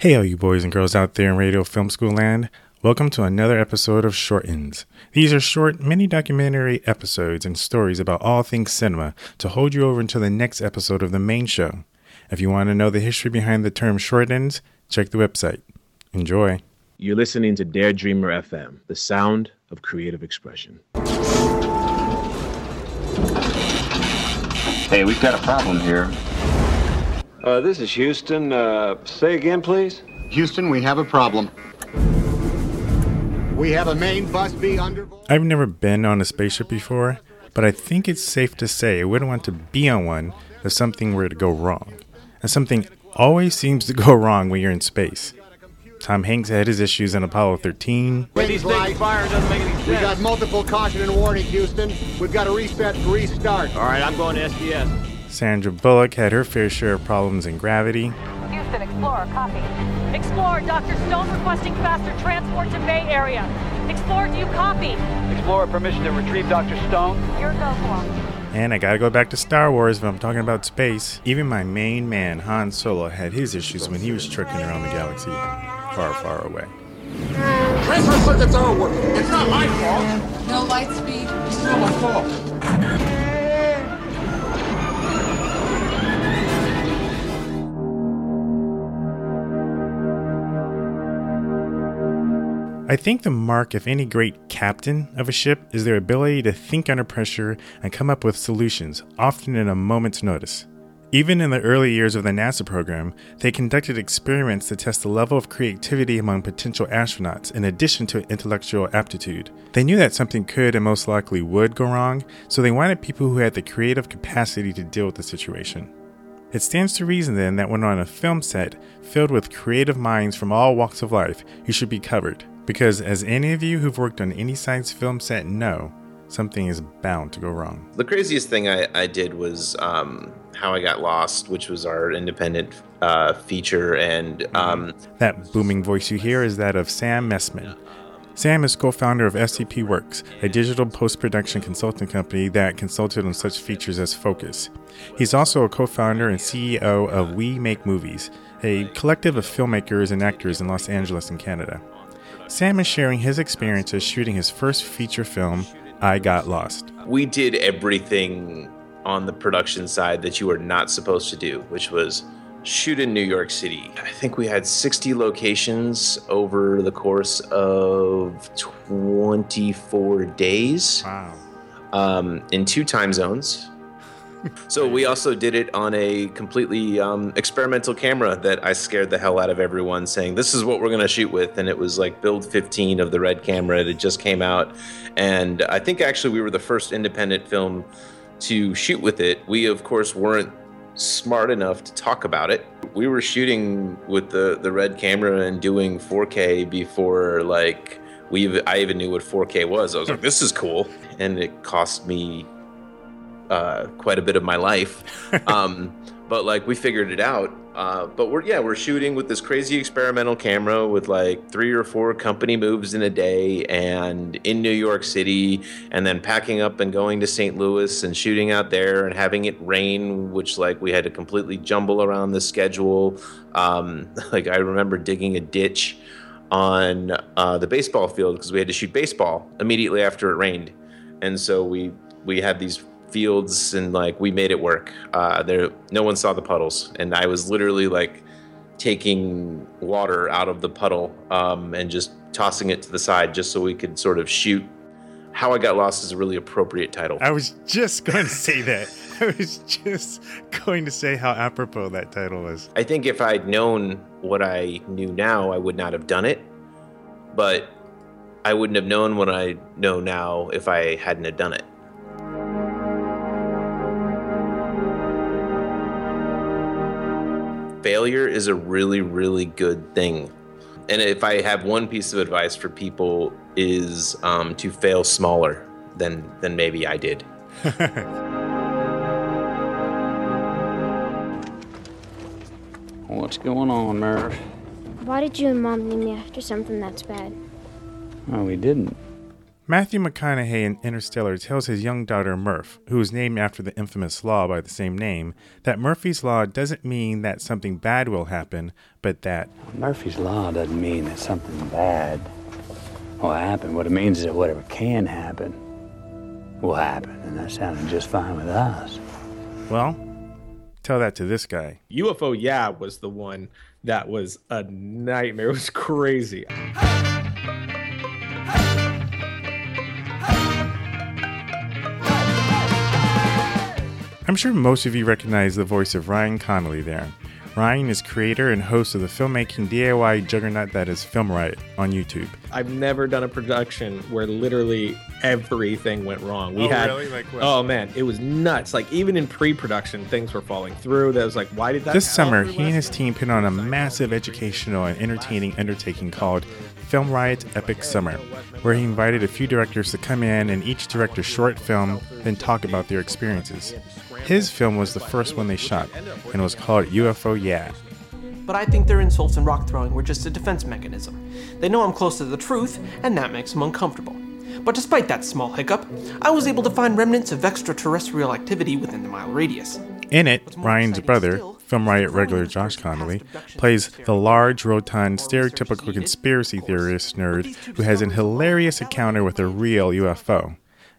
Hey, all you boys and girls out there in radio film school land. Welcome to another episode of Short Ends. These are short, mini documentary episodes and stories about all things cinema to hold you over until the next episode of the main show. If you want to know the history behind the term short ends, check the website. Enjoy. You're listening to Dare Dreamer FM, the sound of creative expression. Hey, we've got a problem here. Uh, this is Houston. Uh, say again, please. Houston, we have a problem. We have a main bus B under. I've never been on a spaceship before, but I think it's safe to say I wouldn't want to be on one if something were to go wrong. And something always seems to go wrong when you're in space. Tom Hanks had his issues in Apollo 13. These lights fire doesn't make any sense. We got multiple caution and warning, Houston. We've got to reset restart. All right, I'm going to SDS. Sandra Bullock had her fair share of problems in gravity. Houston Explorer, copy. Explorer, Dr. Stone requesting faster transport to Bay Area. Explorer, do you copy? Explorer, permission to retrieve Dr. Stone. Your go, Guam. And I gotta go back to Star Wars if I'm talking about space. Even my main man, Han Solo, had his issues when he was trekking around the galaxy far, far away. Transfer circuits are working. It's not my fault. No light speed. It's not my fault. I think the mark of any great captain of a ship is their ability to think under pressure and come up with solutions, often in a moment's notice. Even in the early years of the NASA program, they conducted experiments to test the level of creativity among potential astronauts in addition to intellectual aptitude. They knew that something could and most likely would go wrong, so they wanted people who had the creative capacity to deal with the situation. It stands to reason then that when on a film set filled with creative minds from all walks of life, you should be covered. Because as any of you who've worked on any science film set know, something is bound to go wrong. The craziest thing I, I did was um, How I Got Lost, which was our independent uh, feature. And um, That booming voice you hear is that of Sam Mestman. Sam is co founder of FCPWorks, a digital post production consulting company that consulted on such features as Focus. He's also a co founder and CEO of We Make Movies, a collective of filmmakers and actors in Los Angeles and Canada. Sam is sharing his experiences shooting his first feature film, I Got Lost. we did everything on the production side that you were not supposed to do, which was shoot in New York City. I think we had 60 locations over the course of 24 days Wow. um, in two time zones. So we also did it on a completely um, experimental camera that I scared the hell out of everyone, saying this is what we're going to shoot with, and it was like build 15 of the red camera. It just came out, and I think actually we were the first independent film to shoot with it. We of course weren't smart enough to talk about it. We were shooting with the the red camera and doing 4K before like we I even knew what 4K was. I was like, this is cool, and it cost me uh, quite a bit of my life. Um, but like we figured it out. Uh, but we're yeah we're shooting with this crazy experimental camera with like three or four company moves in a day and in New York City and then packing up and going to St. Louis and shooting out there and having it rain which like we had to completely jumble around the schedule um, like I remember digging a ditch on uh, the baseball field because we had to shoot baseball immediately after it rained and so we we had these fields and like we made it work uh there no one saw the puddles and i was literally like taking water out of the puddle um and just tossing it to the side just so we could sort of shoot how i got lost is a really appropriate title I was just going to say that. I was just going to say how apropos that title was. I think if I'd known what I knew now, I would not have done it. But I wouldn't have known what I know now if I hadn't have done it. Failure is a really, really good thing. And if I have one piece of advice for people is um, to fail smaller than than maybe I did. What's going on, Murph? Why did you and Mom name me after something that's bad? Oh, we didn't. Matthew McConaughey in Interstellar tells his young daughter Murph, who is named after the infamous law by the same name, that Murphy's Law doesn't mean that something bad will happen, but that Murphy's Law doesn't mean that something bad will happen. What it means is that whatever can happen will happen, and that sounded just fine with us. Well, tell that to this guy. UFO Yeah was the one that was a nightmare. It was crazy. I'm sure most of you recognize the voice of Ryan Connolly there. Ryan is creator and host of the filmmaking DIY juggernaut that is Film Riot on YouTube. I've never done a production where literally everything went wrong. We Oh, had really? Like? Oh man, it was nuts. Like even in pre-production things were falling through. That was like why did that This summer, he and his team put on a massive educational and entertaining undertaking called Film Riot Epic Summer, where he invited a few directors to come in and each direct a short film, then talk about their experiences. His film was the first one they shot, and was called UFO Yeah. But I think their insults and rock throwing were just a defense mechanism. They know I'm close to the truth, and that makes them uncomfortable. But despite that small hiccup, I was able to find remnants of extraterrestrial activity within the mile radius. In it, Ryan's brother, Film Riot regular Josh Connolly, plays the large, rotund, stereotypical conspiracy theorist nerd who has an hilarious encounter with a real UFO.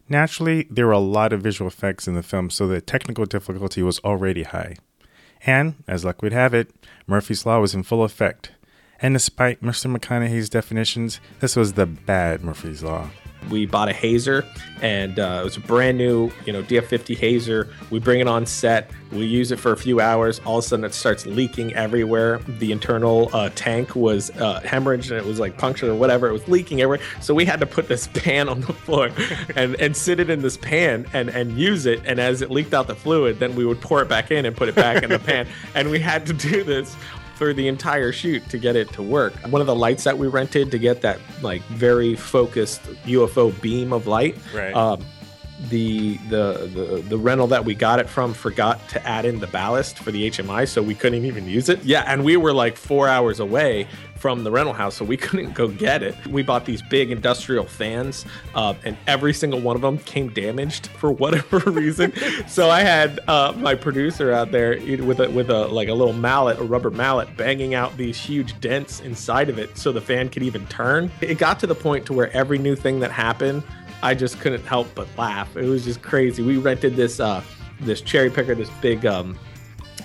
Naturally, there were a lot of visual effects in the film, so the technical difficulty was already high. And, as luck would have it, Murphy's Law was in full effect. And despite Mr. McConaughey's definitions, this was the bad Murphy's Law. We bought a hazer and uh, it was a brand new you know df50 hazer. We bring it on set. We use it for a few hours. All of a sudden it starts leaking everywhere. The internal uh, tank was uh, hemorrhaged and it was like punctured or whatever. It was leaking everywhere. So we had to put this pan on the floor and, and sit it in this pan and, and use it. And as it leaked out the fluid then we would pour it back in and put it back in the pan. And we had to do this for the entire shoot to get it to work. One of the lights that we rented to get that like very focused UFO beam of light. Right. Um, the, the the the rental that we got it from forgot to add in the ballast for the HMI, so we couldn't even use it. Yeah, and we were like four hours away from the rental house, so we couldn't go get it. We bought these big industrial fans, uh, and every single one of them came damaged for whatever reason. so I had uh, my producer out there with a with a like a little mallet, a rubber mallet, banging out these huge dents inside of it, so the fan could even turn. It got to the point to where every new thing that happened, I just couldn't help but laugh. It was just crazy. We rented this uh, this cherry picker, this big um,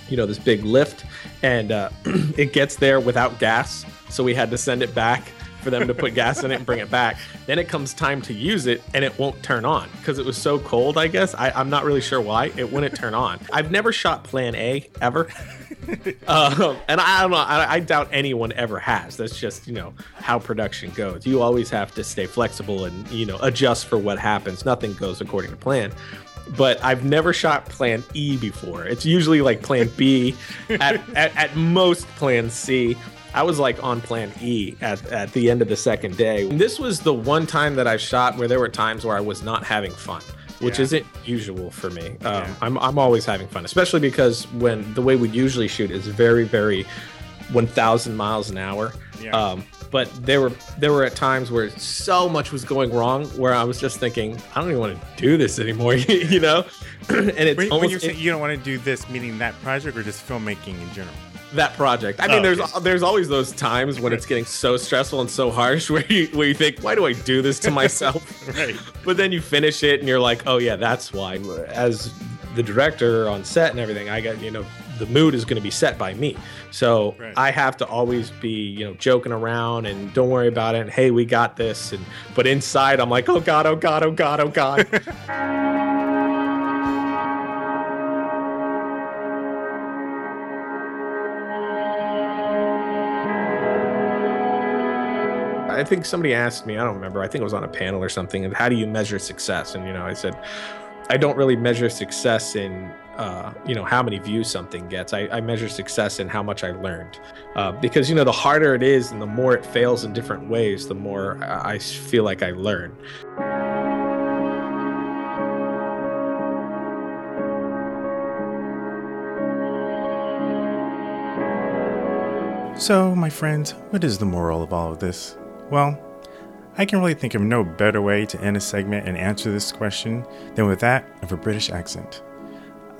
you know this big lift and uh, it gets there without gas. So we had to send it back for them to put gas in it and bring it back. Then it comes time to use it and it won't turn on because it was so cold i guess. I, i'm not really sure why it wouldn't turn on. I've never shot plan a ever um, and I don't know. I, I doubt anyone ever has. That's just you know how production goes. You always have to stay flexible and you know adjust for what happens. Nothing goes according to plan. But I've never shot Plan E before. It's usually like Plan B, at, at at most Plan C. I was like on Plan E at, at the end of the second day. And this was the one time that I shot where there were times where I was not having fun which Yeah. isn't usual for me. Um, I'm, I'm always having fun, especially because when the way we usually shoot is very, very 1,000 miles an hour. Yeah. Um, but there were there were at times where so much was going wrong where I was just thinking I don't even want to do this anymore, you know. and it's When, when almost you say you don't want to do this, meaning that project or just filmmaking in general? That project. I mean, Oh, there's there's always those times when it's getting so stressful and so harsh where you where you think, why do I do this to myself? Right. But then you finish it and you're like, oh yeah, that's why. As the director on set and everything, I got you know the mood is going to be set by me. So Right. I have to always be you know joking around and don't worry about it. And hey, we got this. And but inside, I'm like, oh god, oh god, oh god, oh god. I think somebody asked me, I don't remember, I think it was on a panel or something, and how do you measure success? And, you know, I said, I don't really measure success in, uh, you know, how many views something gets. I, I measure success in how much I learned. Uh, because, you know, the harder it is and the more it fails in different ways, the more I I feel like I learn. So, my friends, what is the moral of all of this? Well, I can really think of no better way to end a segment and answer this question than with that of a British accent.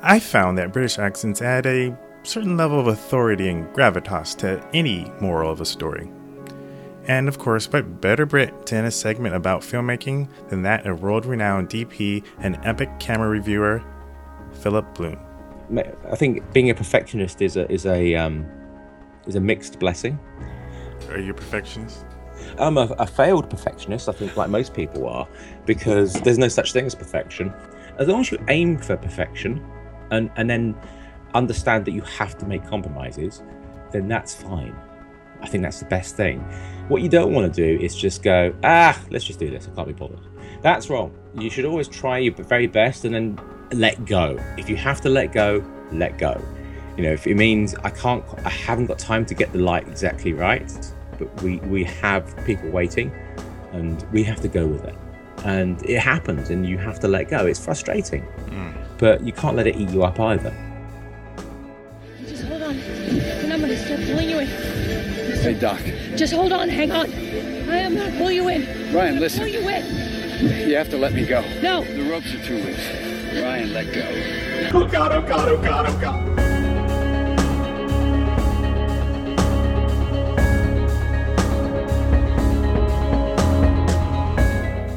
I found that British accents add a certain level of authority and gravitas to any moral of a story. And of course, what better Brit to end a segment about filmmaking than that of world renowned DP and epic camera reviewer, Philip Bloom. I think being a perfectionist is a is a um, is a mixed blessing. Are you a perfectionist? I'm a, a, failed perfectionist, I think, like most people are, because there's no such thing as perfection. As long as you aim for perfection and, and then understand that you have to make compromises, then that's fine. I think that's the best thing. What you don't want to do is just go, ah, let's just do this. I can't be bothered. That's wrong. You should always try your very best and then let go. If you have to let go, let go. You know, if it means I can't, I haven't got time to get the light exactly right, but we we have people waiting, and we have to go with it. And it happens, and you have to let go. It's frustrating, mm. but you can't let it eat you up either. Just hold on, and I'm gonna start pulling you in. Hey, Doc. Just hold on, hang on. I am gonna pull you in. Ryan, listen. Pull you in. You have to let me go. No. The ropes are too loose. Ryan, let go. Oh God! Oh God! Oh God! Oh God!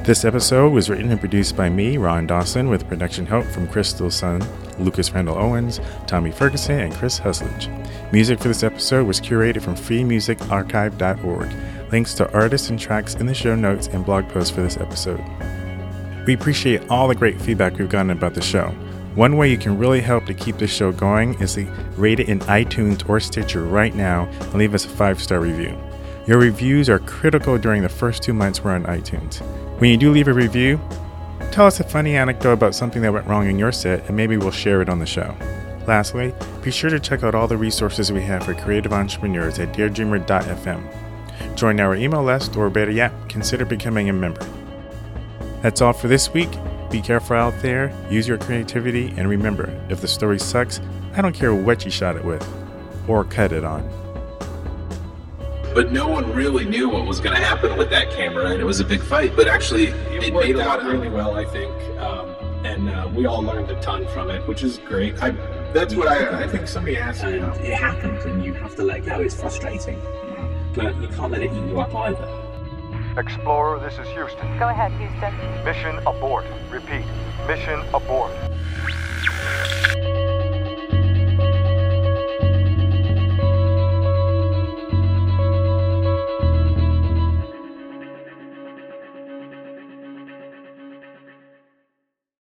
This episode was written and produced by me, Ron Dawson, with production help from Crystal Sun, Lucas Randall Owens, Tommy Ferguson, and Chris Husledge. Music for this episode was curated from freemusicarchive.org. Links to artists and tracks in the show notes and blog posts for this episode. We appreciate all the great feedback we've gotten about the show. One way you can really help to keep this show going is to rate it in iTunes or Stitcher right now and leave us a five star review. Your reviews are critical during the first two months we're on iTunes. When you do leave a review, tell us a funny anecdote about something that went wrong in your set, and maybe we'll share it on the show. Lastly, be sure to check out all the resources we have for creative entrepreneurs at DareDreamer.fm. Join our email list, or better yet, consider becoming a member. That's all for this week. Be careful out there, use your creativity, and remember if the story sucks, I don't care what you shot it with or cut it on but no one really knew what was going to happen with that camera, and it was a big fight. But actually, it, it made a lot really well, I think, um, and uh, we all learned a ton from it, which is great. I, that's what I, I think somebody asked you. It happens, and you have to let go. It's frustrating, but you can't let it eat you up either. Explorer, this is Houston. Go ahead, Houston. Mission abort. Repeat. Mission abort.